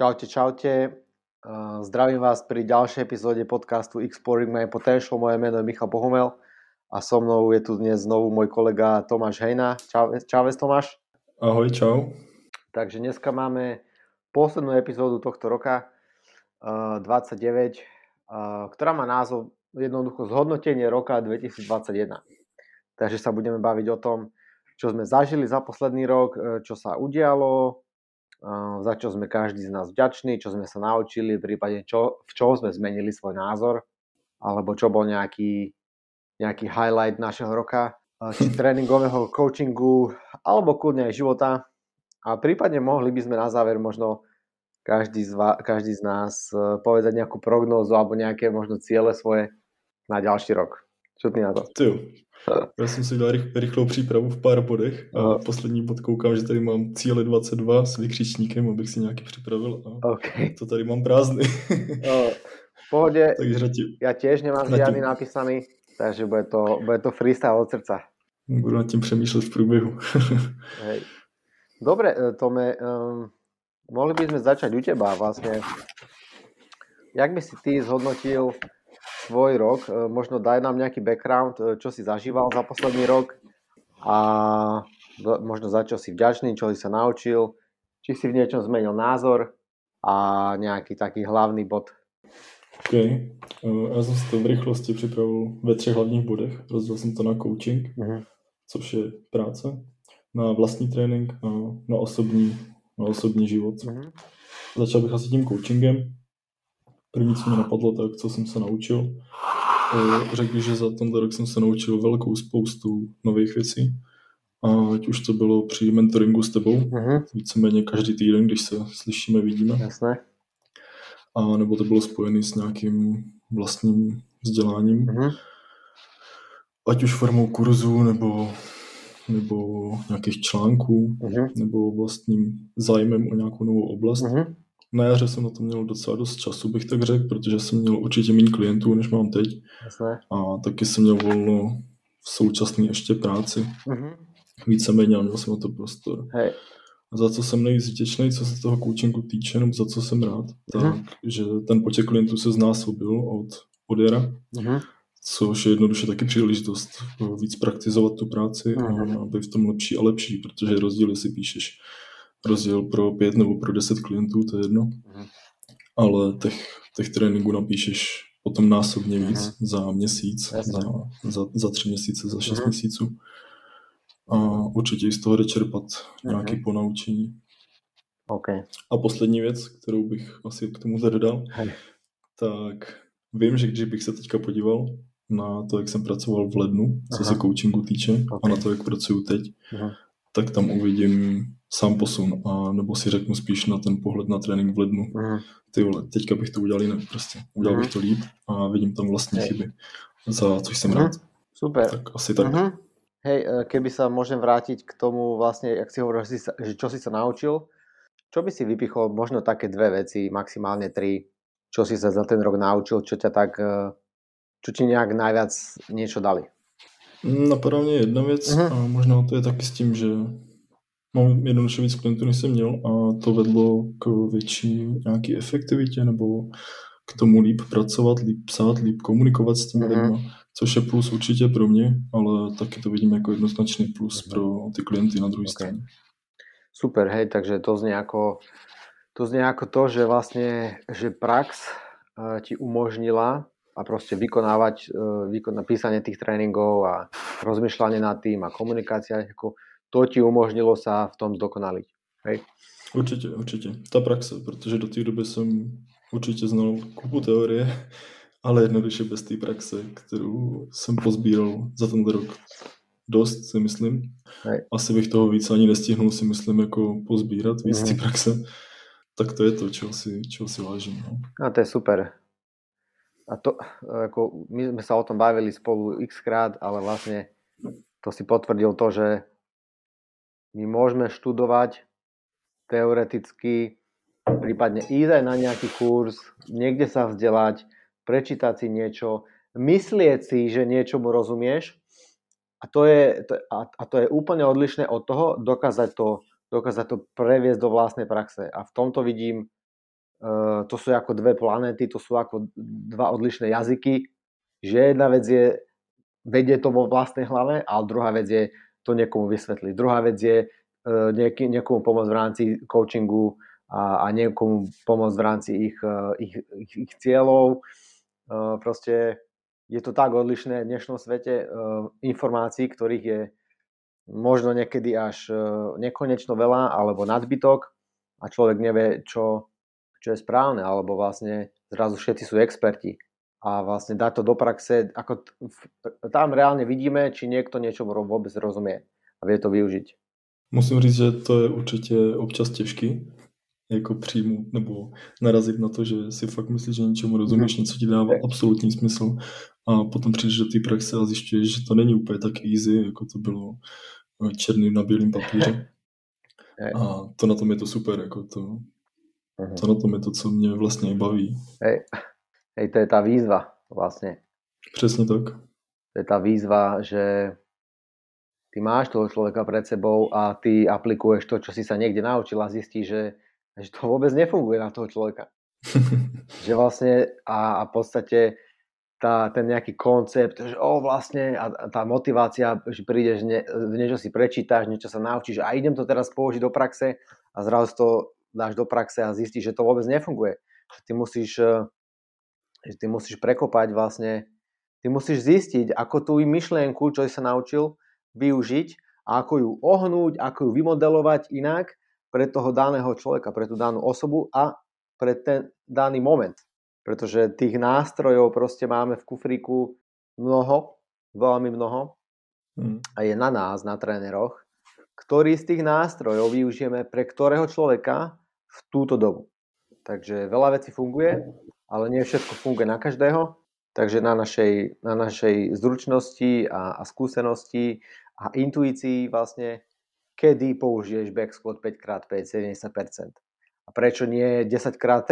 Čaute, čaute. Uh, zdravím vás pri ďalšej epizóde podcastu Exploring My Potential. Moje meno je Michal Bohumel a so mnou je tu dnes znovu môj kolega Tomáš Hejna. Čauves Tomáš. Ahoj, čau. Takže dneska máme poslednú epizódu tohto roka, uh, 29, uh, ktorá má názov jednoducho zhodnotenie roka 2021. Takže sa budeme baviť o tom, čo sme zažili za posledný rok, čo sa udialo, za čo sme každý z nás vďační, čo sme sa naučili, prípadne čo, v čom sme zmenili svoj názor, alebo čo bol nejaký, nejaký highlight našeho roka, či tréningového coachingu, alebo kľudne aj života. A prípadne mohli by sme na záver možno každý z, vás, každý z nás e, povedať nejakú prognózu alebo nejaké možno ciele svoje na ďalší rok. Čo ty na to? Ty já jsem si rych, rychlou přípravu v pár bodech a Aha. poslední bod koukám, že tady mám cíle 22 s vykřičníkem, abych si nějaký připravil a okay. to tady mám prázdný. v pohode, takže ja tiež nemám žiadny napísaný, takže bude to, bude to freestyle od srdca. Budu nad tím přemýšlet v průběhu. Hej. Dobre, Tome, um, mohli by sme začať u teba vlastne. Jak by si ty zhodnotil svoj rok, e, možno daj nám nejaký background, e, čo si zažíval za posledný rok a možno za čo si vďačný, čo si sa naučil, či si v niečom zmenil názor a nejaký taký hlavný bod. OK. E, já jsem si to v rychlosti připravil ve třech hlavních bodech. Rozdělil jsem to na coaching, uh-huh. což je práce, na vlastní trénink a na osobní, na osobní život. Uh-huh. Začal bych asi tím coachingem. První, co mě napadlo, tak co jsem se naučil. Řekl bych, že za tenhle rok jsem se naučil velkou spoustu nových věcí. Ať už to bylo při mentoringu s tebou, uh-huh. víceméně každý týden, když se slyšíme, vidíme. Jasné. A nebo to bylo spojené s nějakým vlastním vzděláním. Uh-huh. Ať už formou kurzu, nebo, nebo nějakých článků, uh-huh. nebo vlastním zájmem o nějakou novou oblast. Uh-huh na jaře jsem na to měl docela dost času, bych tak řekl, protože jsem měl určitě méně klientů, než mám teď. Jasné. A taky jsem měl volno v současné ještě práci. Mm-hmm. Víceméně měl jsem na to prostor. Hej. A za co jsem nejvíc vděčný, co se toho coachingu týče, nebo za co jsem rád, tak, mm-hmm. že ten počet klientů se znásobil od, od jara, mm-hmm. což je jednoduše taky příležitost víc praktizovat tu práci mm-hmm. a být v tom lepší a lepší, protože rozdíl, jestli píšeš rozdíl pro pět nebo pro deset klientů, to je jedno. Mm. Ale těch, těch tréninků napíšeš potom násobně víc mm. za měsíc, za, za, za tři měsíce, za šest mm. měsíců. A určitě z toho jde čerpat mm. nějaké ponaučení. Okay. A poslední věc, kterou bych asi k tomu dodal, hey. tak vím, že když bych se teďka podíval na to, jak jsem pracoval v lednu, co Aha. se coachingu týče, okay. a na to, jak pracuju teď, Aha. Tak tam uvidím sám posun, a nebo si řeknu spíš na ten pohled na trénink v lednu. Uh-huh. Ty vole, teďka bych to udělal jinak prostě. Udělal uh-huh. bych to líp a vidím tam vlastní chyby, za což jsem uh-huh. rád. Super. Tak asi tak. Uh-huh. Hej, e, keby sa môžem vrátiť k tomu vlastne, jak si hovoril, že čo si sa naučil, čo by si vypichol možno také dve veci, maximálne tri, čo si sa za ten rok naučil, čo ťa tak, e, čo ti nejak najviac niečo dali? Napadá mě jedna věc uh-huh. a možná to je taky s tím, že Mám jednoduše víc klientů, než jsem měl a to vedlo k větší nějaké efektivitě nebo k tomu líp pracovat, líp psát, líp komunikovat s těmi mm-hmm. lidmi, což je plus určitě pro mě, ale taky to vidím jako jednoznačný plus mm-hmm. pro ty klienty na druhé okay. straně. Super, hej, takže to znie ako, to znie ako to, že vlastne, že prax uh, ti umožnila a proste vykonávať, uh, vykon, písanie tých tréningov a rozmýšľanie nad tým a komunikácia, ako to ti umožnilo sa v tom zdokonaliť. Hej? Určitě, určitě. Ta praxe, protože do té doby jsem určitě znal kupu teorie, ale jednoduše bez té praxe, kterou jsem pozbíral za ten rok dost, si myslím. Hej. Asi bych toho víc ani nestihnul, si myslím, jako pozbírat víc mm-hmm. té praxe. Tak to je to, čeho si, čeho si vážím. No. A to je super. A to, ako, my sme sa o tom bavili spolu x krát, ale vlastne to si potvrdil to, že my môžeme študovať teoreticky, prípadne ísť aj na nejaký kurz, niekde sa vzdelať, prečítať si niečo, myslieť si, že niečomu rozumieš a to je, a, to je úplne odlišné od toho dokázať to, dokázať to previesť do vlastnej praxe. A v tomto vidím to sú ako dve planéty, to sú ako dva odlišné jazyky, že jedna vec je vedie to vo vlastnej hlave, ale druhá vec je to niekomu vysvetliť. Druhá vec je nieky, niekomu pomôcť v rámci coachingu a, a niekomu pomôcť v rámci ich, uh, ich, ich, ich cieľov. Proste je to tak odlišné v dnešnom svete informácií, ktorých je možno niekedy až nekonečno veľa alebo nadbytok a človek nevie, čo, čo je správne, alebo vlastne zrazu všetci sú experti a vlastne dať to do praxe, ako tam reálne vidíme, či niekto niečomu vôbec rozumie a vie to využiť. Musím říct, že to je určitě občas těžký, jako příjmu, nebo narazit na to, že si fakt myslíš, že něčemu rozumíš, něco ti dává absolutní smysl a potom přijdeš do té praxe a zjišťuješ, že to není úplně tak easy, jako to bylo eh, černým na bílém papíře. A to na tom je to super, jako to, mhm. to na tom je to, co mě vlastně baví. Hej, Hej to je tá výzva vlastne. Přesně tak. To je tá výzva, že ty máš toho človeka pred sebou a ty aplikuješ to, čo si sa niekde naučil a zistíš, že, že to vôbec nefunguje na toho človeka. že vlastne a, a v podstate tá, ten nejaký koncept, že o vlastne a, tá motivácia, že prídeš, ne, niečo si prečítaš, niečo sa naučíš a idem to teraz použiť do praxe a zrazu to dáš do praxe a zistíš, že to vôbec nefunguje. Že ty musíš, e, že ty musíš prekopať vlastne, ty musíš zistiť, ako tú myšlienku, čo si sa naučil, využiť a ako ju ohnúť, ako ju vymodelovať inak pre toho daného človeka, pre tú danú osobu a pre ten daný moment pretože tých nástrojov proste máme v kufríku mnoho, veľmi mnoho mm. a je na nás, na tréneroch, ktorý z tých nástrojov využijeme pre ktorého človeka v túto dobu. Takže veľa vecí funguje, ale nie všetko funguje na každého, takže na našej, na našej zručnosti a, a skúsenosti a intuícii vlastne, kedy použiješ back squat 5x5 70%. A prečo nie 10x3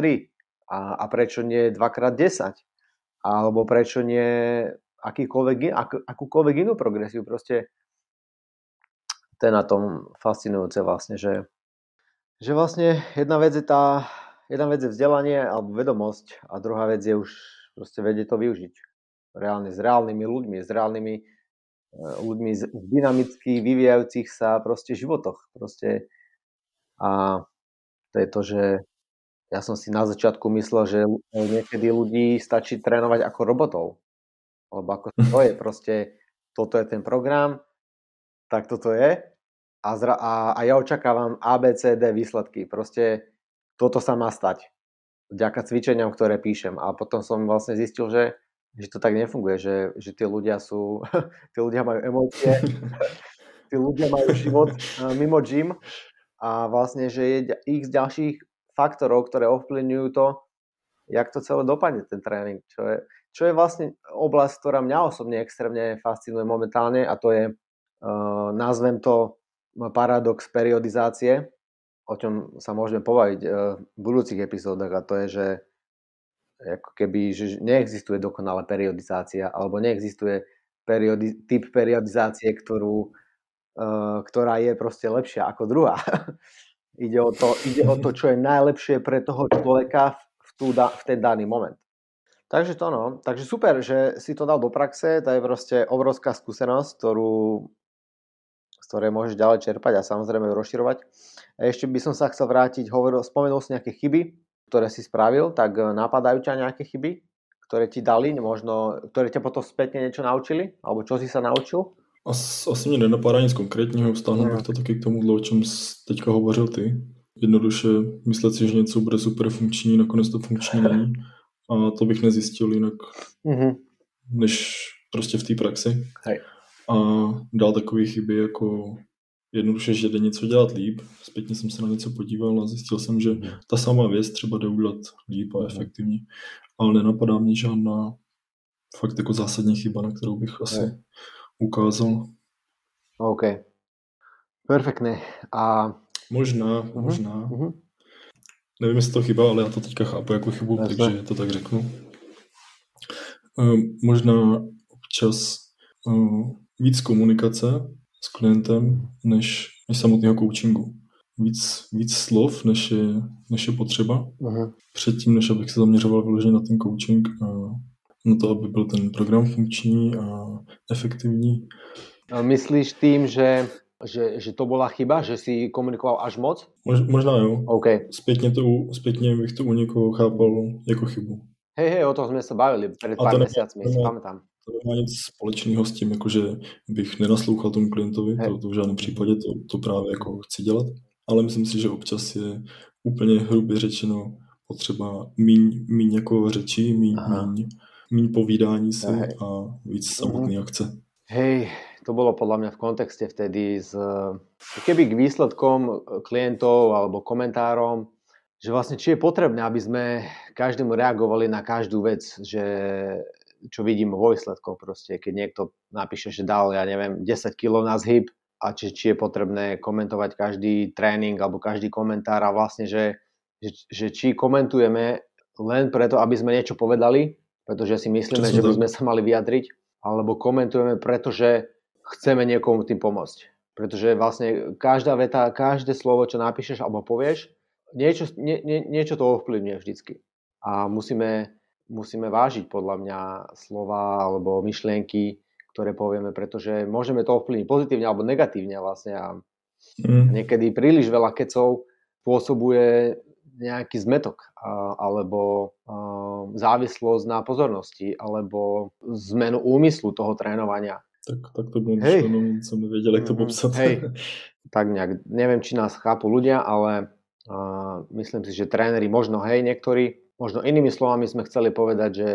a, a prečo nie 2x10? Alebo prečo nie akýkoľvek, ak, akúkoľvek inú progresiu? Proste to je na tom fascinujúce vlastne, že, že vlastne jedna vec je tá, jedna vec je vzdelanie alebo vedomosť a druhá vec je už proste vedieť to využiť. Reálne, s reálnymi ľuďmi, s reálnymi e, ľuďmi z dynamicky vyvíjajúcich sa proste životoch. Proste a to je to, že ja som si na začiatku myslel, že niekedy ľudí stačí trénovať ako robotov. Lebo ako to je proste, toto je ten program, tak toto je. A, zra, a, a ja očakávam ABCD výsledky. Proste toto sa má stať. Vďaka cvičeniam, ktoré píšem. A potom som vlastne zistil, že, že to tak nefunguje, že, že tí ľudia sú, tí ľudia majú emócie, tí ľudia majú život mimo gym a vlastne, že je x ďalších faktorov, ktoré ovplyvňujú to, jak to celé dopadne, ten tréning. Čo je, čo je vlastne oblasť, ktorá mňa osobne extrémne fascinuje momentálne a to je, uh, nazvem to paradox periodizácie, o čom sa môžeme povedať uh, v budúcich epizódach a to je, že ako keby, že neexistuje dokonalá periodizácia alebo neexistuje periodi- typ periodizácie, ktorú, uh, ktorá je proste lepšia ako druhá. Ide o to, ide o to čo je najlepšie pre toho človeka v, tú, v ten daný moment. Takže to no, takže super, že si to dal do praxe, to je proste obrovská skúsenosť, ktorú, z ktorej môžeš ďalej čerpať a samozrejme rozširovať. A ešte by som sa chcel vrátiť, hovoril, spomenul si nejaké chyby, ktoré si spravil, tak e, napadajú ťa nejaké chyby, ktoré ti dali, možno, ktoré ťa potom spätne niečo naučili, alebo čo si sa naučil? As, asi mě nenapadá nic konkrétního, vztáhnu bych to taky k tomu, o čem teďka hovořil ty. Jednoduše myslet si, že něco bude super funkční, nakonec to funkční není. A to bych nezjistil jinak, mm-hmm. než prostě v té praxi. Hej. A dál takové chyby jako jednoduše, že jde něco dělat líp. Zpětně jsem se na něco podíval a zjistil jsem, že mhm. ta samá věc třeba jde udělat líp a mhm. efektivně. Ale nenapadá mě žádná fakt jako zásadní chyba, na kterou bych asi Hej ukázal. OK. Perfektné. A... Možná, uh-huh. možná. Uh-huh. Nevím, jestli to chyba, ale já to teďka chápu jako chybu, Jasne. takže to tak řeknu. Uh, možná občas uh, víc komunikace s klientem, než, než samotného coachingu. víc, víc slov, než je, než je potřeba. Uh-huh. Předtím, než abych se zaměřoval vyloženě na ten coaching a na to, aby byl ten program funkční a efektivní. A myslíš tým, že, že, že to byla chyba, že si komunikoval až moc? Mož, možná jo. Okay. Zpětně, to, zpětně bych to u někoho chápal jako chybu. Hej, hej, o tom jsme se bavili před pár měsícmi, si pamätám. Nemá nic společného s tím, jako že bych nenaslouchal tomu klientovi, to, to v žádném případě, to, to právě jako chci dělat. Ale myslím si, že občas je úplně hrubě řečeno potřeba míň, míň jako řeči, míň, míň, míň povídání si Hej. a víc samotný mm. akce. Hej, to bolo podľa mňa v kontexte vtedy s, keby k výsledkom klientov alebo komentárom, že vlastne či je potrebné, aby sme každému reagovali na každú vec, že čo vidím vo výsledkoch proste, keď niekto napíše, že dal, ja neviem, 10 kg na zhyb a či, či je potrebné komentovať každý tréning alebo každý komentár a vlastne, že, že, že či komentujeme len preto, aby sme niečo povedali, pretože si myslíme, že by sme sa mali vyjadriť, alebo komentujeme, pretože chceme niekomu tým pomôcť. Pretože vlastne každá veta, každé slovo, čo napíšeš alebo povieš, niečo, nie, nie, niečo to ovplyvňuje vždycky. A musíme, musíme vážiť podľa mňa slova alebo myšlienky, ktoré povieme, pretože môžeme to ovplyvniť pozitívne alebo negatívne vlastne a mm. niekedy príliš veľa kecov spôsobuje nejaký zmetok alebo závislosť na pozornosti alebo zmenu úmyslu toho trénovania. Tak, tak to bolo hey. som nevedel, jak to mhm, popsať. Hej, tak nejak, neviem, či nás chápu ľudia, ale uh, myslím si, že tréneri možno, hej, niektorí, možno inými slovami sme chceli povedať, že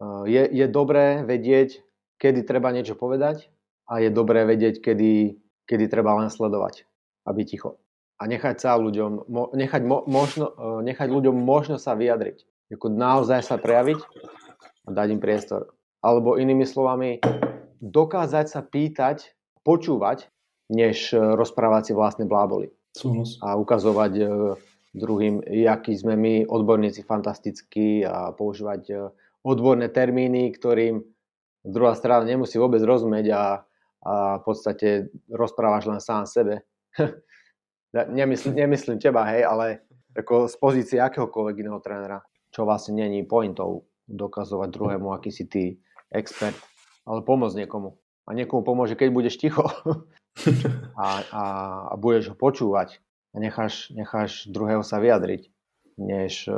uh, je, je dobré vedieť, kedy treba niečo povedať a je dobré vedieť, kedy, kedy treba len sledovať a byť ticho a nechať sa ľuďom, nechať, mo, možno, e, nechať ľuďom možno sa vyjadriť. Jako naozaj sa prejaviť a dať im priestor. Alebo inými slovami, dokázať sa pýtať, počúvať, než e, rozprávať si vlastné bláboli. Súhlas. A ukazovať e, druhým, jaký sme my odborníci fantastickí a používať odborné termíny, ktorým druhá strana nemusí vôbec rozumieť a, a v podstate rozprávaš len sám sebe. nemyslím, nemyslím teba, hej, ale ako z pozície akéhokoľvek iného trénera, čo vlastne není pointou dokazovať druhému, aký si ty expert, ale pomôcť niekomu. A niekomu pomôže, keď budeš ticho a, a, a budeš ho počúvať a necháš, necháš druhého sa vyjadriť, než,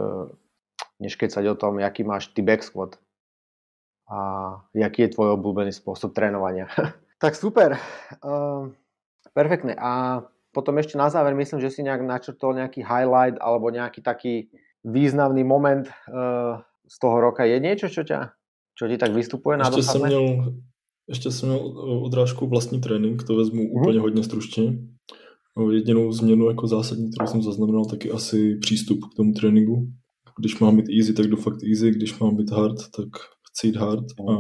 než keď sa o tom, aký máš ty back squat a jaký je tvoj obľúbený spôsob trénovania. tak super. Uh, perfektne. A potom ešte na záver myslím, že si nejak načrtol nejaký highlight alebo nejaký taký významný moment uh, z toho roka. Je niečo, čo, ťa, čo ti tak vystupuje na ešte som měl, Ještě jsem měl eh, odrážku vlastní trénink, to vezmu mm-hmm. úplně hodně stručně. Jedinou změnu jako zásadní, kterou jsem zaznamenal, taky asi přístup k tomu tréninku. Když mám být easy, tak do fakt easy, když mám být hard, tak chci jít hard a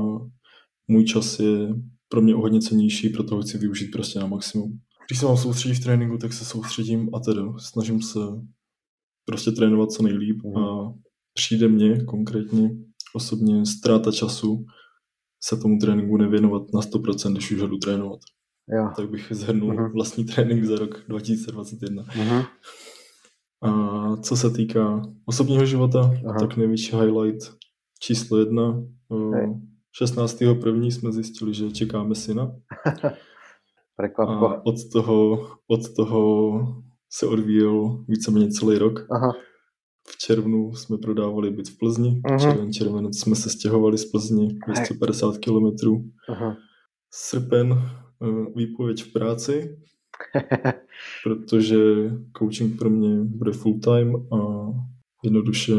můj čas je pro mě o hodně cenější, proto ho chci využít prostě na maximum. Když se mám soustředit v tréninku, tak se soustředím a tedy snažím se prostě trénovat co nejlíp mm. a přijde mně konkrétně osobně ztráta času se tomu tréninku nevěnovat na 100%, když už jdu trénovat. Jo. Tak bych zhrnul uh-huh. vlastní trénink za rok 2021. Uh-huh. A co se týká osobního života, uh-huh. tak největší highlight číslo jedna. Hey. 16.1. jsme zjistili, že čekáme syna. Prekvapko. A od toho, od toho se odvíjel víceméně celý rok. Aha. V červnu jsme prodávali byt v Plzni, uh-huh. červen, červenec jsme se stěhovali z Plzni 250 km. Uh-huh. Srpen eh, výpověď v práci, protože coaching pro mě bude full time a jednoduše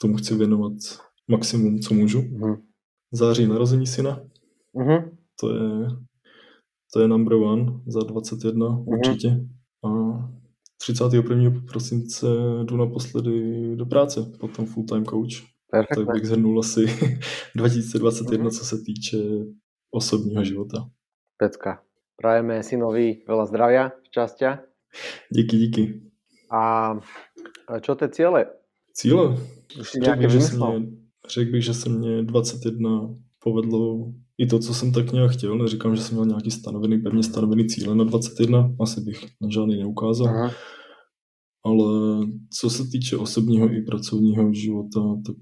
tomu chci věnovat maximum, co můžu. Uh-huh. Září narození syna. Uh-huh. To je to je number one za 21 mm-hmm. určitě. A 31. prosince jdu naposledy do práce, potom full-time coach. Perfect. Tak bych zhrnul asi 2021, mm-hmm. co se týče osobního života. Pecka. Prajeme synovi veľa zdravia, šťastia. Díky, díky. A čo ty cíle? Cíle? Řekl bych, že se mě, řek bych, že se mě 21 povedlo i to, co jsem tak nějak chtěl. Neříkám, že jsem měl nějaký stanovený, pevně stanovený cíle na 21, asi bych na žádný neukázal. Aha. ale co se týče osobního i pracovního života, tak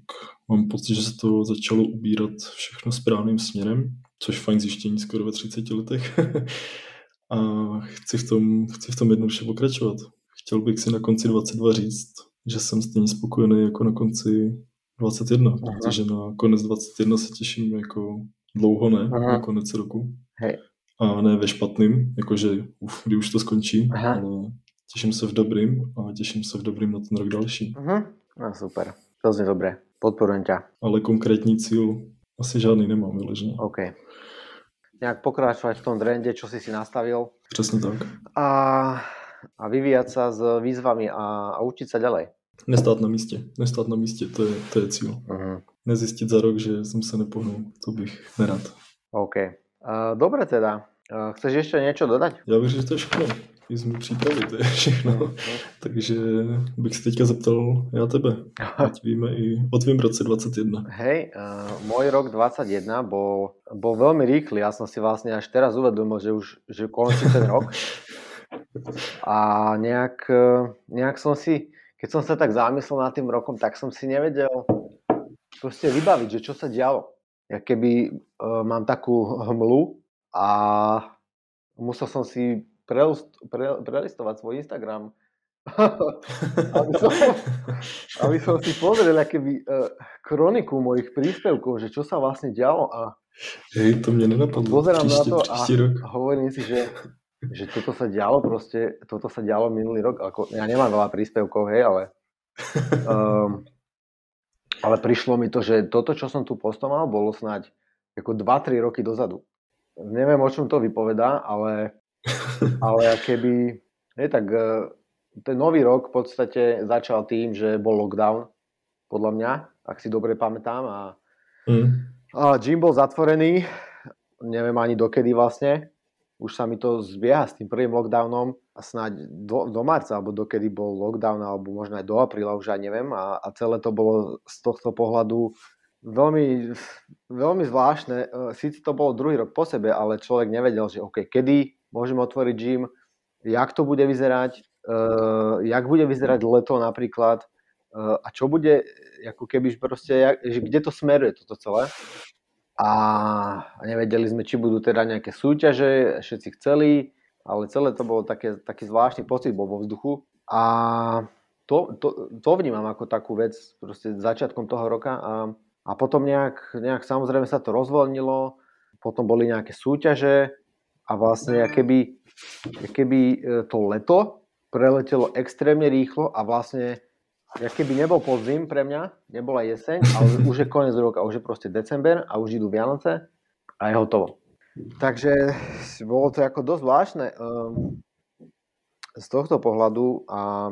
mám pocit, že se to začalo ubírat všechno správným směrem, což fajn zjištění skoro ve 30 letech. a chci v tom, chci v tom jednoduše pokračovat. Chtěl bych si na konci 22 říct, že jsem stejně spokojený jako na konci 21, Aha. protože na konec 21 se těším jako dlouho ne, Aha. na konec roku. Hej. A ne ve špatným, jakože uf, kdy už to skončí, Aha. ale těším se v dobrým a těším se v dobrým na ten rok další. Aha. No super, to zní dobré, podporujem tě. Ale konkrétní cíl asi žádný nemám vyložený. OK. Nějak pokračovat v tom trende, čo si si nastavil. Přesně tak. A, a vyvíjať sa s výzvami a, a učiť sa ďalej. Nestát na místě. Nestát na místě, to je, to je cíl. Uh-huh. Nezjistit za rok, že jsem se nepohnul, to bych nerad. OK. Uh, dobre teda. Uh, chceš ještě něco dodat? Já bych že to je všechno. Mý přípravy, to je všechno. Uh-huh. Takže bych se teďka zeptal já tebe. Ať víme i o tvým roce 21. Hej, uh, můj rok 21 bol, bol veľmi rýchly. Já jsem si vlastně až teraz uvedomil, že už že končí ten rok. A nejak, nejak som si keď som sa tak zamyslel nad tým rokom, tak som si nevedel proste vybaviť, že čo sa dialo. Ja keby uh, mám takú hmlu a musel som si prelist, pre, prelistovať svoj Instagram, aby, som, aby som si pozrel keby, uh, kroniku mojich príspevkov, že čo sa vlastne dialo a Hej, to mne nenapadlo. Pozerám na to a rok. hovorím si, že že toto sa dialo proste, toto sa dialo minulý rok, ako, ja nemám veľa príspevkov, hej, ale um, ale prišlo mi to, že toto, čo som tu postoval, bolo snáď ako 2-3 roky dozadu. Neviem, o čom to vypovedá, ale, ale keby, hej, tak uh, ten nový rok v podstate začal tým, že bol lockdown, podľa mňa, ak si dobre pamätám a, mm. a gym bol zatvorený, neviem ani dokedy vlastne, už sa mi to zbieha s tým prvým lockdownom a snáď do, do marca, alebo dokedy bol lockdown, alebo možno aj do apríla, už aj neviem. A, a celé to bolo z tohto pohľadu veľmi, veľmi zvláštne. E, Sice to bolo druhý rok po sebe, ale človek nevedel, že OK, kedy môžem otvoriť gym, jak to bude vyzerať, uh, jak bude vyzerať leto napríklad? Uh, a čo bude, ako keby proste, jak, že kde to smeruje toto celé? A nevedeli sme, či budú teda nejaké súťaže, všetci chceli, ale celé to bolo také, taký zvláštny pocit bol vo vzduchu. A to, to, to vnímam ako takú vec proste začiatkom toho roka a, a potom nejak, nejak samozrejme sa to rozvoľnilo, potom boli nejaké súťaže a vlastne keby, keby e, to leto preletelo extrémne rýchlo a vlastne keby nebol podzim pre mňa, nebola jeseň, ale už je koniec roka, už je proste december a už idú Vianoce a je hotovo. Takže bolo to ako dosť zvláštne um, z tohto pohľadu a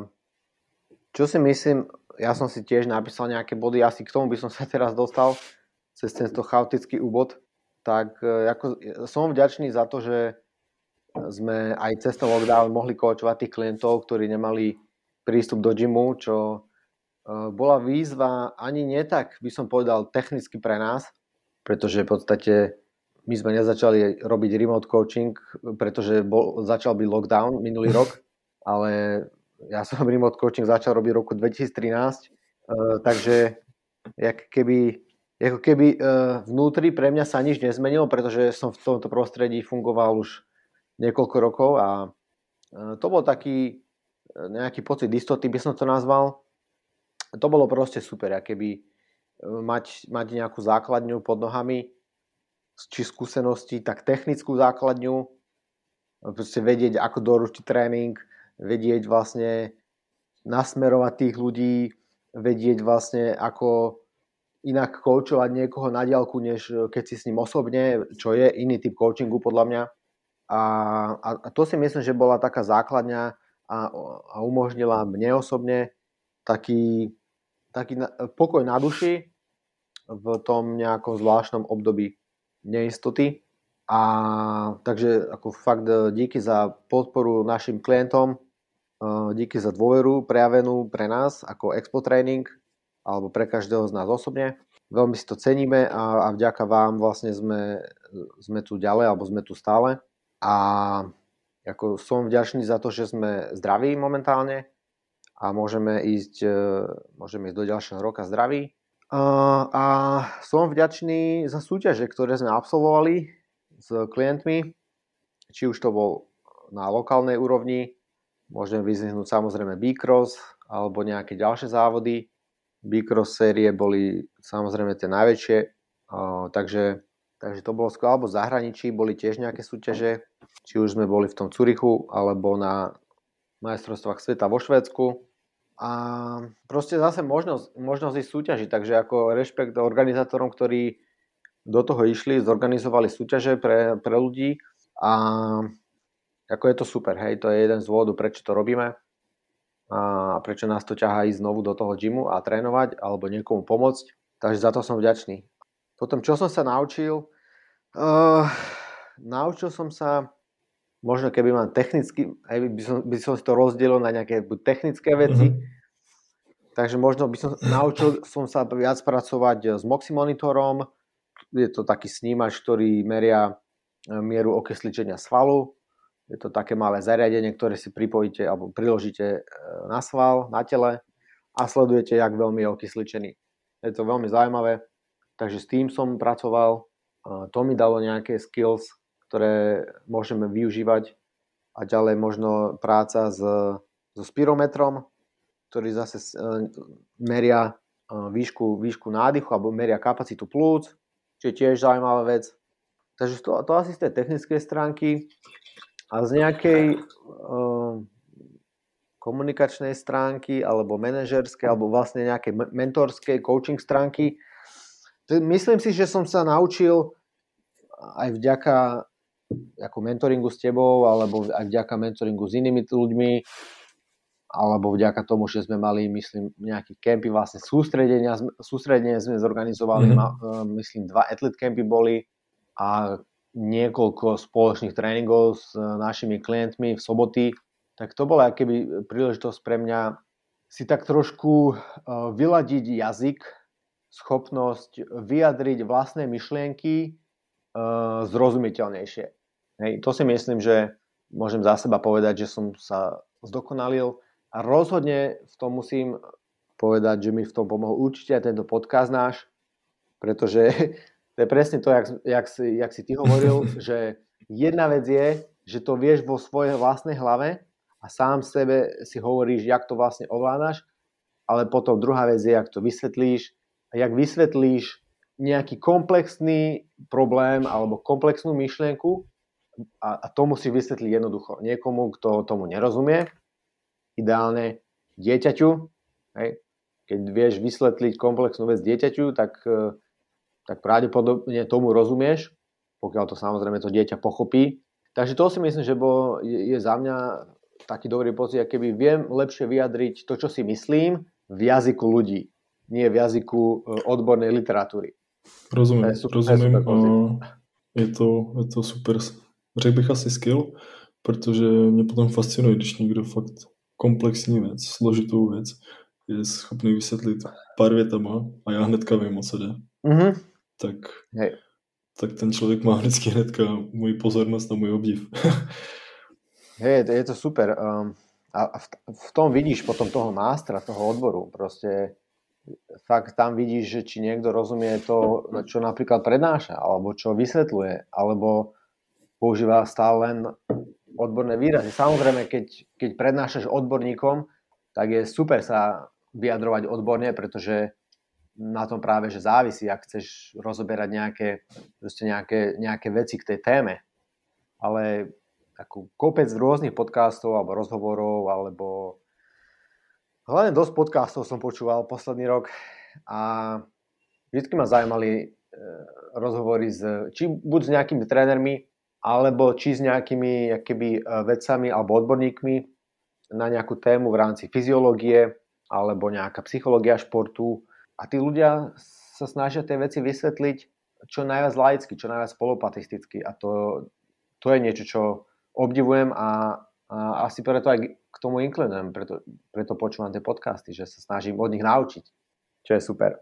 čo si myslím, ja som si tiež napísal nejaké body, asi k tomu by som sa teraz dostal cez tento chaotický úvod, tak e, ako, som vďačný za to, že sme aj cez ten lockdown mohli koučovať tých klientov, ktorí nemali prístup do gymu, čo bola výzva ani nie tak, by som povedal, technicky pre nás, pretože v podstate my sme nezačali robiť remote coaching, pretože bol, začal byť lockdown minulý rok, ale ja som remote coaching začal robiť v roku 2013, takže jak keby, ako keby vnútri pre mňa sa nič nezmenilo, pretože som v tomto prostredí fungoval už niekoľko rokov a to bol taký nejaký pocit istoty, by som to nazval, to bolo proste super, keby e, mať, mať nejakú základňu pod nohami, či skúsenosti, tak technickú základňu, proste vedieť, ako doručiť tréning, vedieť vlastne nasmerovať tých ľudí, vedieť vlastne, ako inak koučovať niekoho na diálku, než keď si s ním osobne, čo je iný typ coachingu podľa mňa. A, a, to si myslím, že bola taká základňa a, a umožnila mne osobne taký, taký pokoj na duši v tom nejakom zvláštnom období neistoty. A takže ako fakt e, díky za podporu našim klientom, e, díky za dôveru prejavenú pre nás ako Expo Training alebo pre každého z nás osobne. Veľmi si to ceníme a, a vďaka vám vlastne sme, sme tu ďalej alebo sme tu stále. A ako som vďačný za to, že sme zdraví momentálne a môžeme ísť, e, môžeme ísť do ďalšieho roka zdraví. A som vďačný za súťaže, ktoré sme absolvovali s klientmi, či už to bol na lokálnej úrovni, môžeme vyzvihnúť samozrejme B-Cross alebo nejaké ďalšie závody. B-Cross série boli samozrejme tie najväčšie, takže, takže to bolo skôr, alebo v zahraničí boli tiež nejaké súťaže, či už sme boli v tom Curichu alebo na majstrovstvách sveta vo Švédsku. A proste zase možnosť, možnosť ísť súťažiť, takže ako rešpekt organizátorom, ktorí do toho išli, zorganizovali súťaže pre, pre ľudí a ako je to super, hej, to je jeden z dôvodov, prečo to robíme a prečo nás to ťahá ísť znovu do toho gymu a trénovať alebo niekomu pomôcť, takže za to som vďačný. Potom, čo som sa naučil? Uh, naučil som sa možno keby mám technicky, aj by som, by som si to rozdielil na nejaké technické veci, mm-hmm. takže možno by som naučil som sa viac pracovať s Moxi monitorom, je to taký snímač, ktorý meria e, mieru okysličenia svalu, je to také malé zariadenie, ktoré si pripojíte alebo priložíte e, na sval, na tele a sledujete, jak veľmi je okysličený. Je to veľmi zaujímavé, takže s tým som pracoval, to mi dalo nejaké skills, ktoré môžeme využívať a ďalej možno práca s, so spirometrom, ktorý zase e, meria e, výšku, výšku nádychu alebo meria kapacitu plúc, čo je tiež zaujímavá vec. Takže to, to asi z tej technickej stránky a z nejakej uh, komunikačnej stránky alebo manažerskej alebo vlastne nejakej mentorskej coaching stránky. Myslím si, že som sa naučil aj vďaka ako mentoringu s tebou, alebo aj vďaka mentoringu s inými ľuďmi, alebo vďaka tomu, že sme mali, myslím, nejaké kempy, vlastne sústredenia, sústredenie sme zorganizovali, mm-hmm. myslím, dva athlete campy boli a niekoľko spoločných tréningov s e, našimi klientmi v soboty, tak to bola keby príležitosť pre mňa si tak trošku e, vyladiť jazyk, schopnosť vyjadriť vlastné myšlienky zrozumiteľnejšie. Hej, to si myslím, že môžem za seba povedať, že som sa zdokonalil a rozhodne v tom musím povedať, že mi v tom pomohol určite aj tento podcast náš, pretože to je presne to, jak, jak, si, jak si ty hovoril, že jedna vec je, že to vieš vo svojej vlastnej hlave a sám sebe si hovoríš, jak to vlastne ovládaš, ale potom druhá vec je, jak to vysvetlíš a jak vysvetlíš nejaký komplexný problém alebo komplexnú myšlienku a, a to musí vysvetliť jednoducho niekomu, kto tomu nerozumie. Ideálne dieťaťu. Hej. Keď vieš vysvetliť komplexnú vec dieťaťu, tak, e, tak pravdepodobne tomu rozumieš, pokiaľ to samozrejme to dieťa pochopí. Takže to si myslím, že bol, je, je za mňa taký dobrý pocit, keby viem lepšie vyjadriť to, čo si myslím, v jazyku ľudí, nie v jazyku e, odbornej literatúry. Rozumím, je super, rozumím. Je, super je, to, je to super řekl bych asi skill, protože mě potom fascinuje, když někdo fakt komplexní věc, složitou věc je schopný vysvětlit pár větama a já hnedka vím, o co jde. Mm-hmm. Tak, Hej. tak ten člověk má vždycky hnedka můj pozornost a můj obdiv. Hej, je to super. Um, a v, v tom vidíš potom toho mástra, toho odboru. Proste fakt tam vidíš, že či niekto rozumie to, čo napríklad prednáša, alebo čo vysvetľuje, alebo používa stále len odborné výrazy. Samozrejme, keď, keď prednášaš odborníkom, tak je super sa vyjadrovať odborne, pretože na tom práve, že závisí, ak chceš rozoberať nejaké, nejaké, nejaké veci k tej téme. Ale takú kopec rôznych podcastov alebo rozhovorov alebo hlavne dosť podcastov som počúval posledný rok a vždy ma zaujímali e, rozhovory s, či buď s nejakými trénermi, alebo či s nejakými keby, e, vedcami alebo odborníkmi na nejakú tému v rámci fyziológie alebo nejaká psychológia športu. A tí ľudia sa snažia tie veci vysvetliť čo najviac laicky, čo najviac polopatisticky. A to, to je niečo, čo obdivujem a, a asi preto aj k tomu inklinujem, preto, preto počúvam tie podcasty, že sa snažím od nich naučiť, čo je super.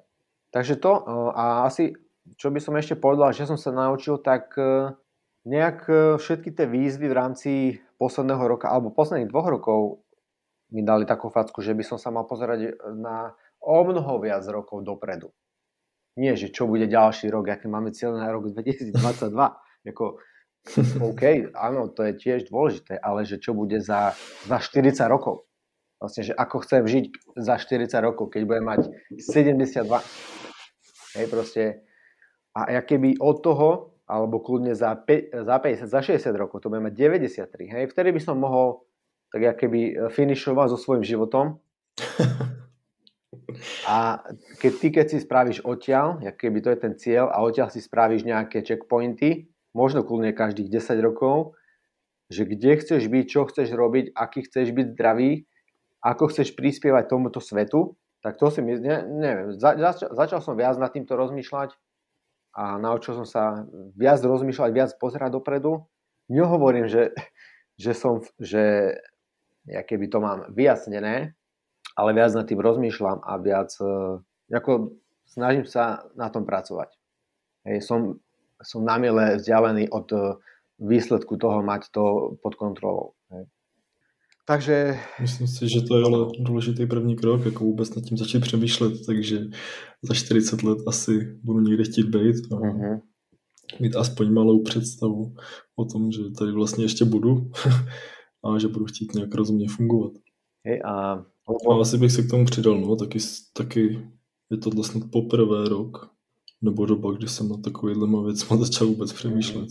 Takže to e, a asi, čo by som ešte povedal, že som sa naučil, tak e, nejak e, všetky tie výzvy v rámci posledného roka alebo posledných dvoch rokov mi dali takú facku, že by som sa mal pozerať na o mnoho viac rokov dopredu. Nie, že čo bude ďalší rok, aké máme cieľ na rok 2022. Jako, OK, áno, to je tiež dôležité, ale že čo bude za, za 40 rokov. Vlastne, že ako chcem žiť za 40 rokov, keď budem mať 72. Hej, proste. A keby od toho, alebo kľudne za, 5, za 50, za 60 rokov, to budem mať 93. Hej, vtedy by som mohol tak keby finišovať so svojím životom. A keď ty, keď si spravíš odtiaľ, keby to je ten cieľ, a odtiaľ si spravíš nejaké checkpointy, možno kľudne každých 10 rokov, že kde chceš byť, čo chceš robiť, aký chceš byť zdravý, ako chceš prispievať tomuto svetu, tak to si ne, neviem, za, začal, začal som viac nad týmto rozmýšľať a naučil som sa viac rozmýšľať, viac pozerať dopredu. Nehovorím, že, že som, že ja keby to mám vyjasnené, ale viac nad tým rozmýšľam a viac, e, ako snažím sa na tom pracovať. Hej, som, som namile vzdialený od e, výsledku toho mať to pod kontrolou. Hej. Takže... Myslím si, že to je ale důležitý první krok, jako vůbec nad tím začít přemýšlet, takže za 40 let asi budu někde chtít být a uh-huh. mít aspoň malou představu o tom, že tady vlastně ještě budu a že budu chtít nějak rozumně fungovat. Hej, a a asi bych se k tomu přidal, no, taky, taky je to snad poprvé rok, nebo doba, kdy jsem na takovýhle věcma začal vůbec přemýšlet.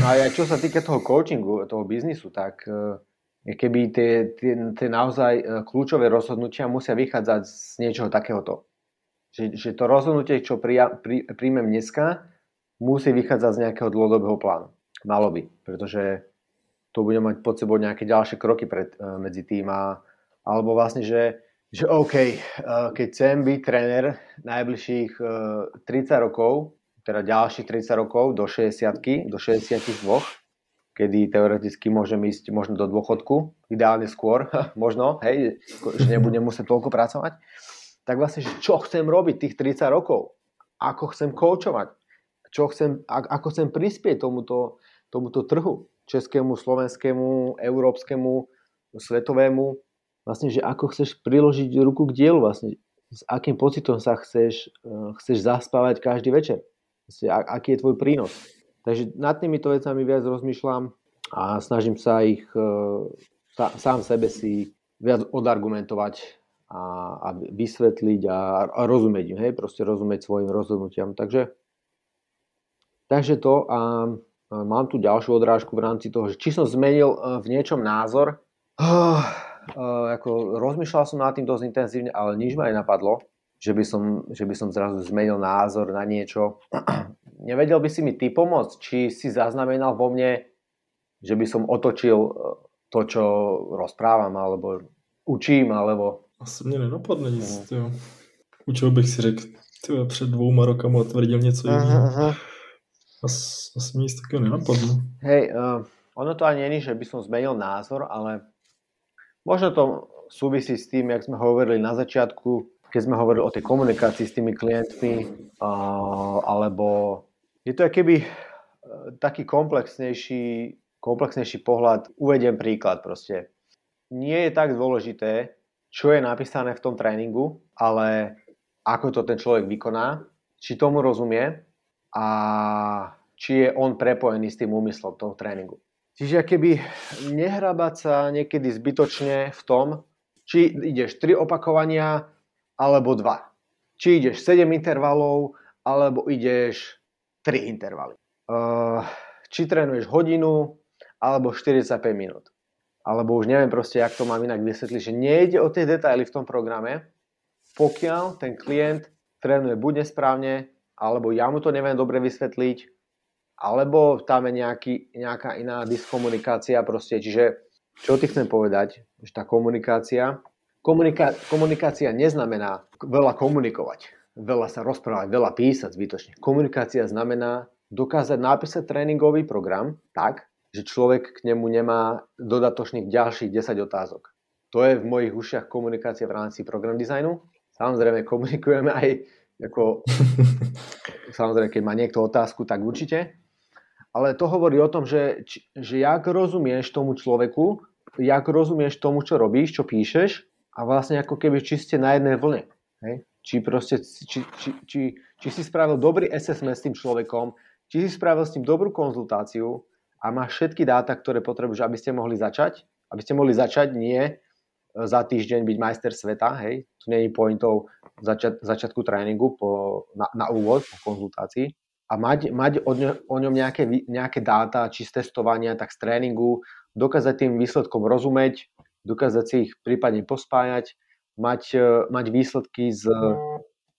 No a čo sa týka toho coachingu, toho biznisu, tak eh, keby tie, tie, tie naozaj eh, kľúčové rozhodnutia musia vychádzať z niečoho takéhoto. Že, že to rozhodnutie, čo prija, pri, príjmem dneska, musí vychádzať z nejakého dlhodobého plánu. Malo by, pretože to bude mať pod sebou nejaké ďalšie kroky pred, eh, medzi tým a alebo vlastne, že, že OK, eh, keď chcem byť tréner najbližších 30 eh, rokov, teda ďalších 30 rokov do 60 do 62, kedy teoreticky môžem ísť možno do dôchodku, ideálne skôr, možno, hej, že nebudem musieť toľko pracovať, tak vlastne, že čo chcem robiť tých 30 rokov, ako chcem koučovať, čo chcem, ako chcem prispieť tomuto, tomuto trhu, českému, slovenskému, európskemu, svetovému, vlastne, že ako chceš priložiť ruku k dielu, vlastne, s akým pocitom sa chceš, eh, chceš zaspávať každý večer. Vlastne, aký je tvoj prínos. Takže nad týmito vecami viac rozmýšľam a snažím sa ich eh, sám sebe si viac odargumentovať a, a vysvetliť a, a rozumieť im, hej, proste rozumieť svojim rozhodnutiam. Takže, takže to a, a mám tu ďalšiu odrážku v rámci toho, že či som zmenil eh, v niečom názor. Oh, uh, ako rozmýšľal som nad tým dosť intenzívne, ale nič ma nenapadlo, že by som, že by som zrazu zmenil názor na niečo. Nevedel by si mi ty pomôcť, či si zaznamenal vo mne, že by som otočil e, to, čo rozprávam, alebo učím, alebo... Asi mě nenapadne nic, mm. Učil bych si řekl, tyjo, před dvouma rokama tvrdil něco jiného. Uh-huh. Asi, asi mi nic takého nenapadlo. Hej, uh, ono to ani není, že by som zmenil názor, ale Možno to súvisí s tým, jak sme hovorili na začiatku, keď sme hovorili o tej komunikácii s tými klientmi, alebo je to keby e, taký komplexnejší, komplexnejší pohľad. Uvediem príklad proste. Nie je tak dôležité, čo je napísané v tom tréningu, ale ako to ten človek vykoná, či tomu rozumie a či je on prepojený s tým úmyslom toho tréningu. Čiže keby nehrabať sa niekedy zbytočne v tom, či ideš 3 opakovania alebo 2. Či ideš 7 intervalov alebo ideš 3 intervaly. či trénuješ hodinu alebo 45 minút. Alebo už neviem proste, jak to mám inak vysvetliť, že nejde o tie detaily v tom programe, pokiaľ ten klient trénuje buď nesprávne, alebo ja mu to neviem dobre vysvetliť, alebo tam je nejaký, nejaká iná diskomunikácia proste. Čiže čo ti chcem povedať, že tá komunikácia, komunika, komunikácia neznamená veľa komunikovať, veľa sa rozprávať, veľa písať zbytočne. Komunikácia znamená dokázať napísať tréningový program tak, že človek k nemu nemá dodatočných ďalších 10 otázok. To je v mojich ušiach komunikácia v rámci program dizajnu. Samozrejme komunikujeme aj ako, samozrejme, keď má niekto otázku, tak určite, ale to hovorí o tom, že, že jak rozumieš tomu človeku jak rozumieš tomu, čo robíš, čo píšeš a vlastne ako keby čiste na jednej vlne. Hej? Či, proste, či, či, či, či si spravil dobrý assessment s tým človekom, či si spravil s ním dobrú konzultáciu a máš všetky dáta, ktoré potrebuješ, aby ste mohli začať. Aby ste mohli začať nie e, za týždeň byť majster sveta, hej, tu je pointov začiat, začiatku tréningu po, na, na úvod, po konzultácii, a mať, mať o, ňo, o ňom nejaké, nejaké dáta, či z testovania, tak z tréningu, dokázať tým výsledkom rozumieť, dokázať si ich prípadne pospájať, mať, e, mať výsledky z,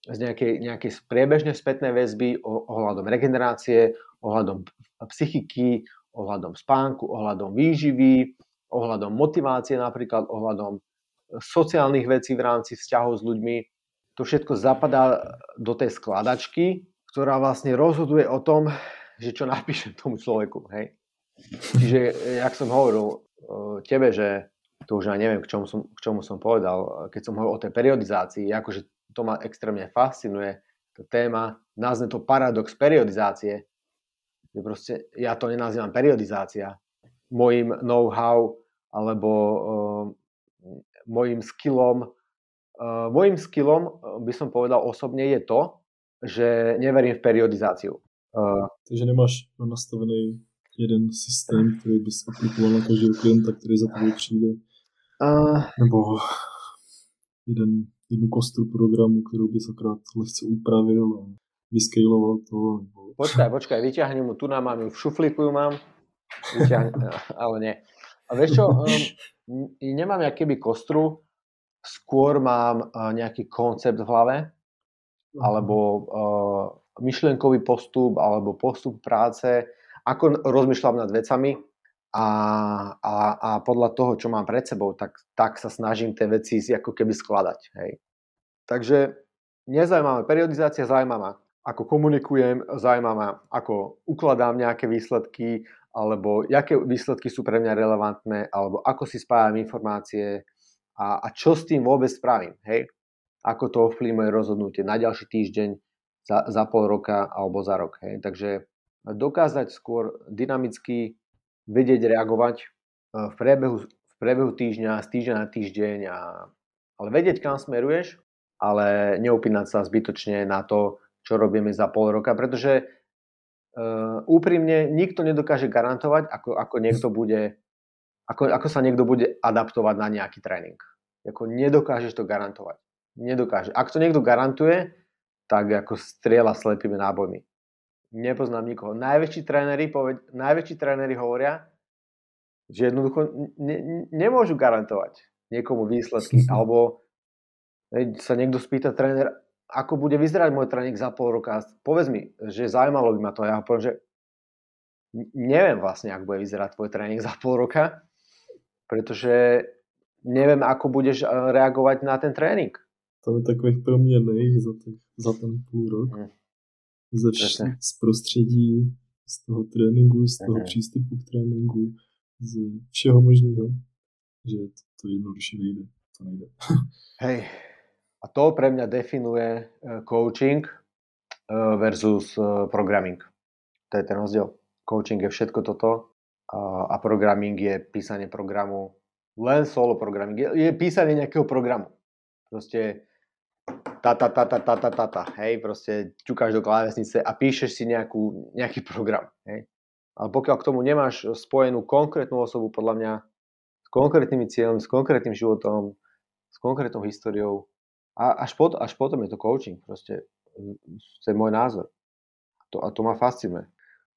z nejakej, nejakej priebežnej spätnej väzby ohľadom regenerácie, ohľadom psychiky, ohľadom spánku, ohľadom výživy, ohľadom motivácie napríklad, ohľadom sociálnych vecí v rámci vzťahov s ľuďmi. To všetko zapadá do tej skladačky, ktorá vlastne rozhoduje o tom, že čo napíšem tomu človeku. Hej? Čiže, jak som hovoril tebe, že to už ja neviem, k čomu, som, k čomu som povedal, keď som hovoril o tej periodizácii, akože to ma extrémne fascinuje, tá téma, nazve to paradox periodizácie, že proste ja to nenazývam periodizácia. Mojím know-how alebo uh, mojim skillom, uh, mojim skillom by som povedal osobne je to, že neverím v periodizáciu. Uh, Takže nemáš nastavený jeden systém, který bys aplikoval na každého klienta, který za tebou přijde? Uh, Nebo jeden, jednu kostru programu, kterou bys akrát lehce upravil a vyskejloval to? Nebo... Počkaj, počkaj, vyťahnem mu, tu nám mám v šuflíku ju mám, vyťahnem, ale nie. A vieš čo, um, nemám keby kostru, skôr mám uh, nejaký koncept v hlave, alebo uh, myšlienkový postup, alebo postup práce, ako rozmýšľam nad vecami a, a, a podľa toho, čo mám pred sebou, tak, tak sa snažím tie veci ako keby skladať. Hej. Takže nezaujíma periodizácia, zaujíma ma, ako komunikujem, zaujíma ma, ako ukladám nejaké výsledky, alebo aké výsledky sú pre mňa relevantné, alebo ako si spájam informácie a, a čo s tým vôbec spravím. Hej? Ako to ovplyvňuje rozhodnutie na ďalší týždeň, za, za pol roka alebo za rok. Hej. Takže dokázať skôr dynamicky vedieť reagovať e, v priebehu, v priebehu týždňa, z týždňa na týždeň, a, ale vedieť, kam smeruješ, ale neupínať sa zbytočne na to, čo robíme za pol roka, pretože uh, úprimne nikto nedokáže garantovať, ako, ako niekto bude, ako, ako sa niekto bude adaptovať na nejaký tréning. Ako nedokážeš to garantovať nedokáže. Ak to niekto garantuje, tak ako strieľa slepými nábojmi. Nepoznám nikoho. Najväčší tréneri, poved, najväčší tréneri hovoria, že jednoducho ne, nemôžu garantovať niekomu výsledky. Alebo sa niekto spýta tréner, ako bude vyzerať môj tréning za pol roka. Povedz mi, že zaujímalo by ma to. Ja ho poviem, že neviem vlastne, ako bude vyzerať tvoj tréning za pol roka, pretože neviem, ako budeš eh, reagovať na ten tréning tam je takových proměných za, těch, za ten půl rok. Hmm. Ze vš- z prostředí, z toho tréninku, z toho hmm. přístupu k tréninku, z všeho možného, že to, to jednoduše nejde. To nejde. Hej, a to pre mňa definuje eh, coaching eh, versus eh, programming. To je ten rozdiel. Coaching je všetko toto a programming je písanie programu, len solo programming. Je, je písanie nejakého programu. Proste ta, ta, ta, ta, ta, ta, ta, ta, hej, proste ťukáš do klávesnice a píšeš si nejakú, nejaký program, hej. Ale pokiaľ k tomu nemáš spojenú konkrétnu osobu, podľa mňa, s konkrétnymi cieľmi, s konkrétnym životom, s konkrétnou históriou, a až, pot, až potom je to coaching, proste, to je môj názor. To, a to ma fascinuje.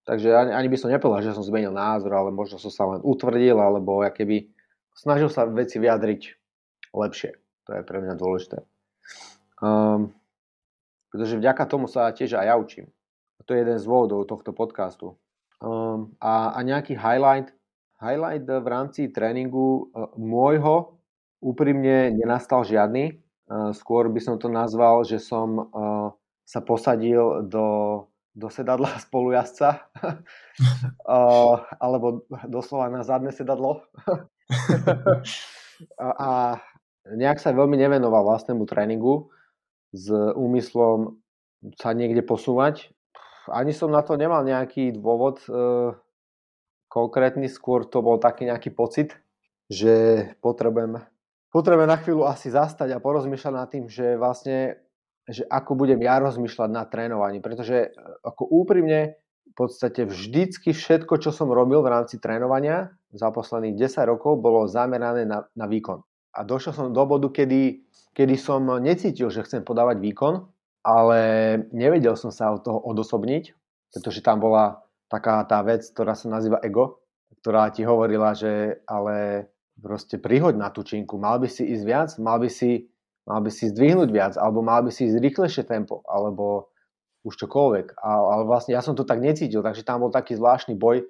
Takže ani, ani by som nepovedal, že som zmenil názor, ale možno som sa len utvrdil, alebo keby snažil sa veci vyjadriť lepšie. To je pre mňa dôležité. Um, pretože vďaka tomu sa tiež aj ja učím. A to je jeden z dôvodov tohto podcastu. Um, a, a nejaký highlight, highlight v rámci tréningu uh, môjho úprimne nenastal žiadny. Uh, skôr by som to nazval, že som uh, sa posadil do, do sedadla spolujazca uh, alebo doslova na zadné sedadlo a, a nejak sa veľmi nevenoval vlastnému tréningu s úmyslom sa niekde posúvať. Ani som na to nemal nejaký dôvod e, konkrétny, skôr to bol taký nejaký pocit, že potrebujem, potrebujem na chvíľu asi zastať a porozmýšľať nad tým, že vlastne, že ako budem ja rozmýšľať na trénovaní, pretože ako úprimne v podstate vždycky všetko, čo som robil v rámci trénovania za posledných 10 rokov, bolo zamerané na, na výkon. A došiel som do bodu, kedy, kedy som necítil, že chcem podávať výkon, ale nevedel som sa od toho odosobniť, pretože tam bola taká tá vec, ktorá sa nazýva ego, ktorá ti hovorila, že ale proste prihoď na tú činku, mal by si ísť viac, mal by si, mal by si zdvihnúť viac, alebo mal by si ísť rýchlejšie tempo, alebo už čokoľvek. A, ale vlastne ja som to tak necítil, takže tam bol taký zvláštny boj.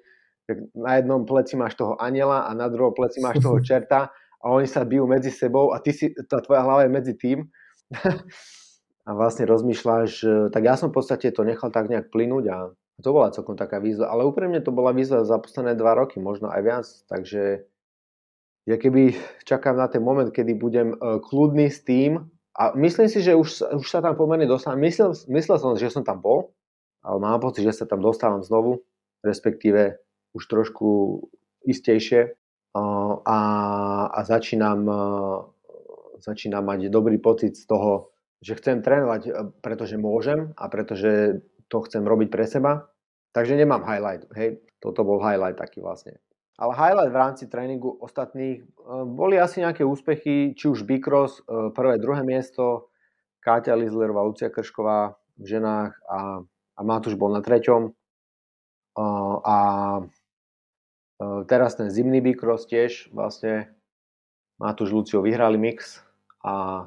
Na jednom pleci máš toho aniela a na druhom pleci máš toho čerta a oni sa bijú medzi sebou a ty si, tá tvoja hlava je medzi tým. a vlastne rozmýšľaš, tak ja som v podstate to nechal tak nejak plynúť a to bola celkom taká výzva, ale úprimne to bola výzva za posledné dva roky, možno aj viac, takže ja keby čakám na ten moment, kedy budem e, kľudný s tým, a myslím si, že už, už sa tam pomerne dostávam. Myslel, myslel som, že som tam bol, ale mám pocit, že sa tam dostávam znovu, respektíve už trošku istejšie a, a začínam, začínam mať dobrý pocit z toho, že chcem trénovať, pretože môžem a pretože to chcem robiť pre seba. Takže nemám highlight, hej. Toto bol highlight taký vlastne. Ale highlight v rámci tréningu ostatných e, boli asi nejaké úspechy, či už Bikros, e, prvé, druhé miesto, Káťa Lizlerová, Lucia Kršková v ženách a, a Matúš bol na treťom. E, a teraz ten zimný Bikros tiež vlastne Matúš Lucio vyhrali mix a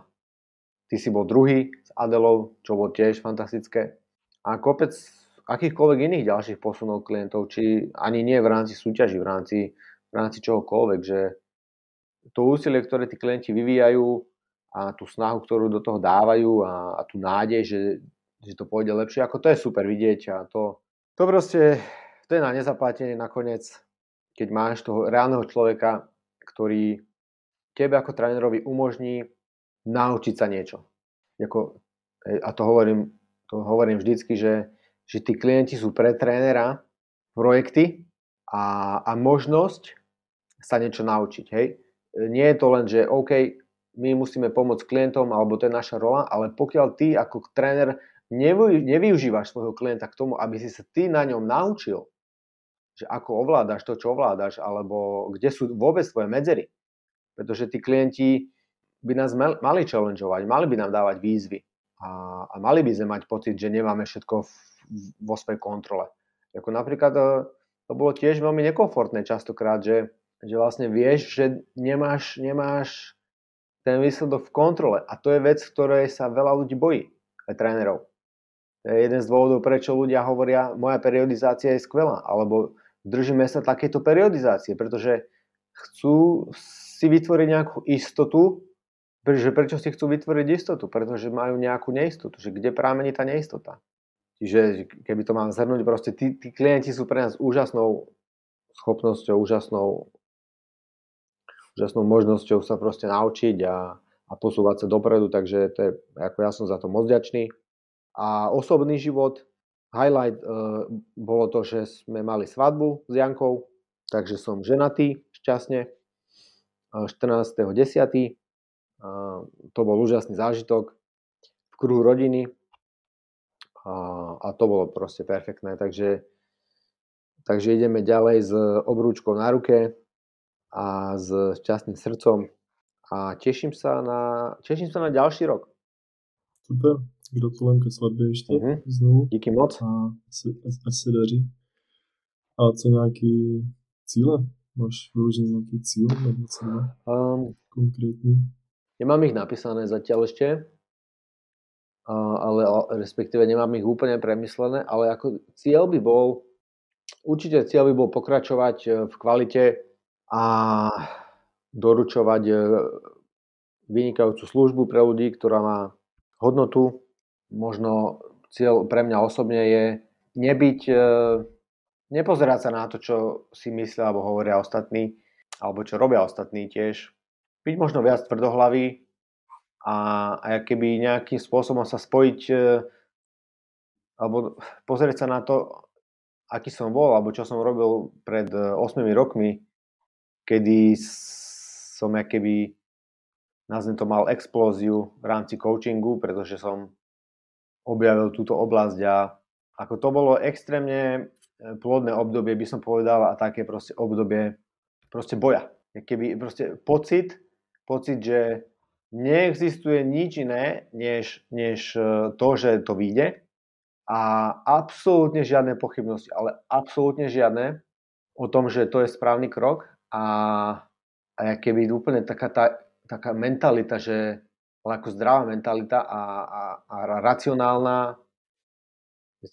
ty si bol druhý s Adelou, čo bolo tiež fantastické. A kopec akýchkoľvek iných ďalších posunov klientov, či ani nie v rámci súťaži, v rámci, v rámci čohokoľvek, že to úsilie, ktoré tí klienti vyvíjajú a tú snahu, ktorú do toho dávajú a, a tú nádej, že, že to pôjde lepšie, ako to je super vidieť a to, to proste, to je na nezaplatenie nakoniec, keď máš toho reálneho človeka, ktorý tebe ako trénerovi umožní naučiť sa niečo. Jako, a to hovorím, to hovorím vždycky, že že tí klienti sú pre trénera projekty a, a možnosť sa niečo naučiť. Hej? Nie je to len, že OK, my musíme pomôcť klientom, alebo to je naša rola, ale pokiaľ ty ako tréner nevyužívaš svojho klienta k tomu, aby si sa ty na ňom naučil, že ako ovládaš to, čo ovládaš, alebo kde sú vôbec tvoje medzery. Pretože tí klienti by nás mali challengeovať, mali by nám dávať výzvy a, a mali by sme mať pocit, že nemáme všetko v vo svojej kontrole. Ako napríklad e, to bolo tiež veľmi nekomfortné častokrát, že, že vlastne vieš, že nemáš, nemáš ten výsledok v kontrole. A to je vec, ktorej sa veľa ľudí bojí, aj trénerov. To je jeden z dôvodov, prečo ľudia hovoria, moja periodizácia je skvelá, alebo držíme sa takéto periodizácie, pretože chcú si vytvoriť nejakú istotu, že prečo si chcú vytvoriť istotu? Pretože majú nejakú neistotu, že kde prámení tá neistota. Čiže keby to mám zhrnúť, proste tí, tí klienti sú pre nás úžasnou schopnosťou, úžasnou, úžasnou možnosťou sa proste naučiť a, a posúvať sa dopredu, takže to je, ako ja som za to moc ďačný. A osobný život, highlight e, bolo to, že sme mali svadbu s Jankou, takže som ženatý šťastne, 14.10. E, to bol úžasný zážitok v kruhu rodiny, a, a to bolo proste perfektné. Takže, takže ideme ďalej s obrúčkou na ruke a s šťastným srdcom a teším sa na, teším sa na ďalší rok. Super, gratulujem ke svatbě ještě uh-huh. znovu. Díky moc. A ať se daří. A co nějaký cíle? Máš vyložený nějaký cíl nebo cíle um, konkrétní? Nemám ich napísané zatiaľ ešte, ale respektíve nemám ich úplne premyslené, ale ako cieľ by bol, určite cieľ by bol pokračovať e, v kvalite a doručovať e, vynikajúcu službu pre ľudí, ktorá má hodnotu. Možno cieľ pre mňa osobne je nebyť, e, nepozerať sa na to, čo si myslia alebo hovoria ostatní, alebo čo robia ostatní tiež. Byť možno viac tvrdohlavý, a, a keby nejakým spôsobom sa spojiť e, alebo pozrieť sa na to, aký som bol, alebo čo som robil pred 8 e, rokmi, kedy som keby nazvem to mal explóziu v rámci coachingu, pretože som objavil túto oblasť a ako to bolo extrémne e, plodné obdobie, by som povedal, a také proste obdobie proste boja. Keby proste pocit, pocit, že neexistuje nič iné, než, než e, to, že to vyjde a absolútne žiadne pochybnosti, ale absolútne žiadne o tom, že to je správny krok a, a keby úplne taká tá taká mentalita, že ale ako zdravá mentalita a, a, a racionálna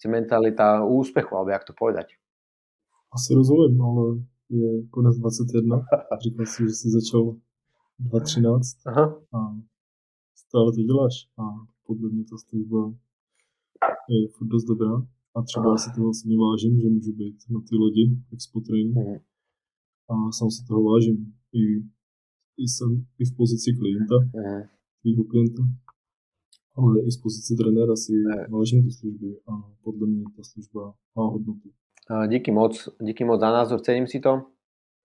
mentalita úspechu, alebo jak to povedať. Asi rozumím, ale je konec 21. Říkal si, že si začal 2013 Aha. a stále to děláš a podle mě ta služba je furt dost dobrá a třeba Aha. si toho vlastně vážím, že můžu být na ty lodi Expo Training mhm. a sám si toho vážím. I jsem i v pozici klienta, mm. Tvýho klienta, ale i z pozice trenéra si vážím ty služby a podle mě ta služba má hodnotu. Díky moc, díky moc za názor, cením si to.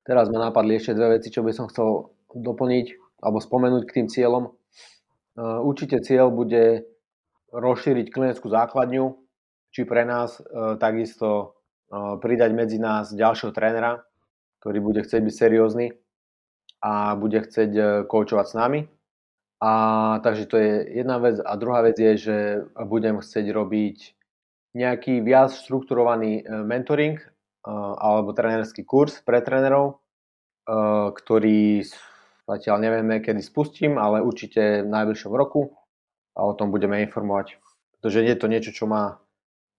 Teraz ma napadli ešte dve veci, čo by som chcel doplniť alebo spomenúť k tým cieľom. Určite cieľ bude rozšíriť klientskú základňu, či pre nás takisto pridať medzi nás ďalšieho trénera, ktorý bude chcieť byť seriózny a bude chcieť e, koučovať s nami. A takže to je jedna vec. A druhá vec je, že budem chcieť robiť nejaký viac štrukturovaný e, mentoring e, alebo trénerský kurz pre trénerov, ktorý zatiaľ nevieme, kedy spustím, ale určite v najbližšom roku a o tom budeme informovať. Pretože je to niečo, čo ma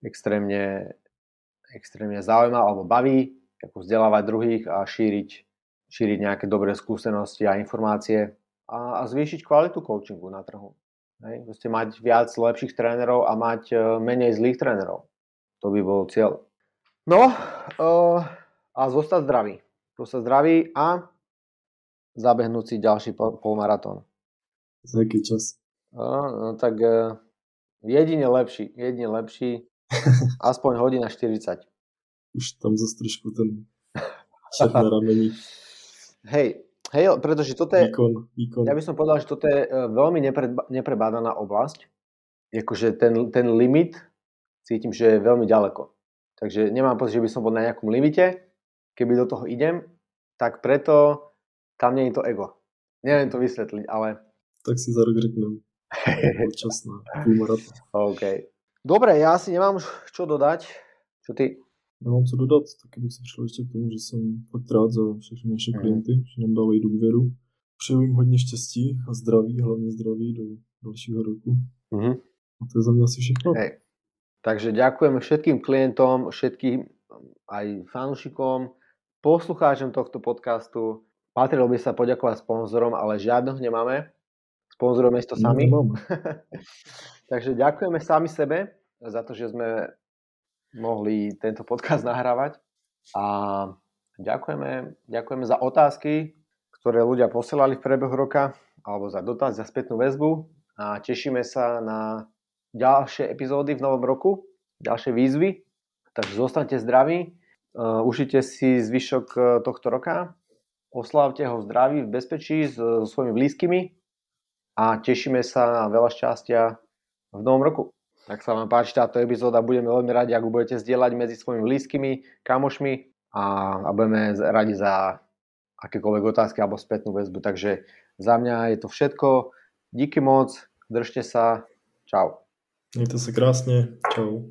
extrémne, extrémne zaujíma alebo baví, ako vzdelávať druhých a šíriť šíriť nejaké dobré skúsenosti a informácie a, a zvýšiť kvalitu coachingu na trhu. Hej? Proste mať viac lepších trénerov a mať uh, menej zlých trénerov. To by bol cieľ. No uh, a zostať zdravý. Zostať zdravý a zabehnúť si ďalší polmaratón. Za aký čas? Uh, no tak uh, jedine lepší, jedine lepší, aspoň hodina 40. Už tam zase trošku ten na rameni. Hej, hej, pretože toto je, výkon, výkon. ja by som povedal, že toto je e, veľmi nepre, neprebádaná oblasť. Jakože ten, ten limit cítim, že je veľmi ďaleko. Takže nemám pocit, že by som bol na nejakom limite. Keby do toho idem, tak preto tam nie je to ego. Neviem to vysvetliť, ale... Tak si za rok řeknem. Časná. OK. Dobre, ja si nemám čo dodať. Čo ty? Nemám co dodat, taky bych se přišel ještě k tomu, že jsem fakt rád za všechny naše mm. klienty, že nám dávají důvěru. Přeju jim hodně štěstí a zdraví, hlavně zdraví do dalšího roku. Mm. A to je za mě asi všechno. Hej. Takže ďakujeme všetkým klientom, všetkým aj fanúšikom, poslucháčom tohto podcastu. Patrilo by sa poďakovať sponzorom, ale žiadneho nemáme. Sponzorujeme to sami. Takže ďakujeme sami sebe za to, že sme mohli tento podcast nahrávať. A ďakujeme, ďakujeme za otázky, ktoré ľudia posielali v priebehu roka, alebo za dotaz, za spätnú väzbu. A tešíme sa na ďalšie epizódy v novom roku, ďalšie výzvy. Takže zostaňte zdraví, uh, užite si zvyšok uh, tohto roka, oslávte ho v zdraví, v bezpečí so, so svojimi blízkymi a tešíme sa na veľa šťastia v novom roku. Ak sa vám páči táto epizóda, budeme veľmi radi, ak budete zdieľať medzi svojimi blízkymi, kamošmi a, a budeme radi za akékoľvek otázky alebo spätnú väzbu. Takže za mňa je to všetko. Díky moc, držte sa. Čau. Mějte se krásně. Čau.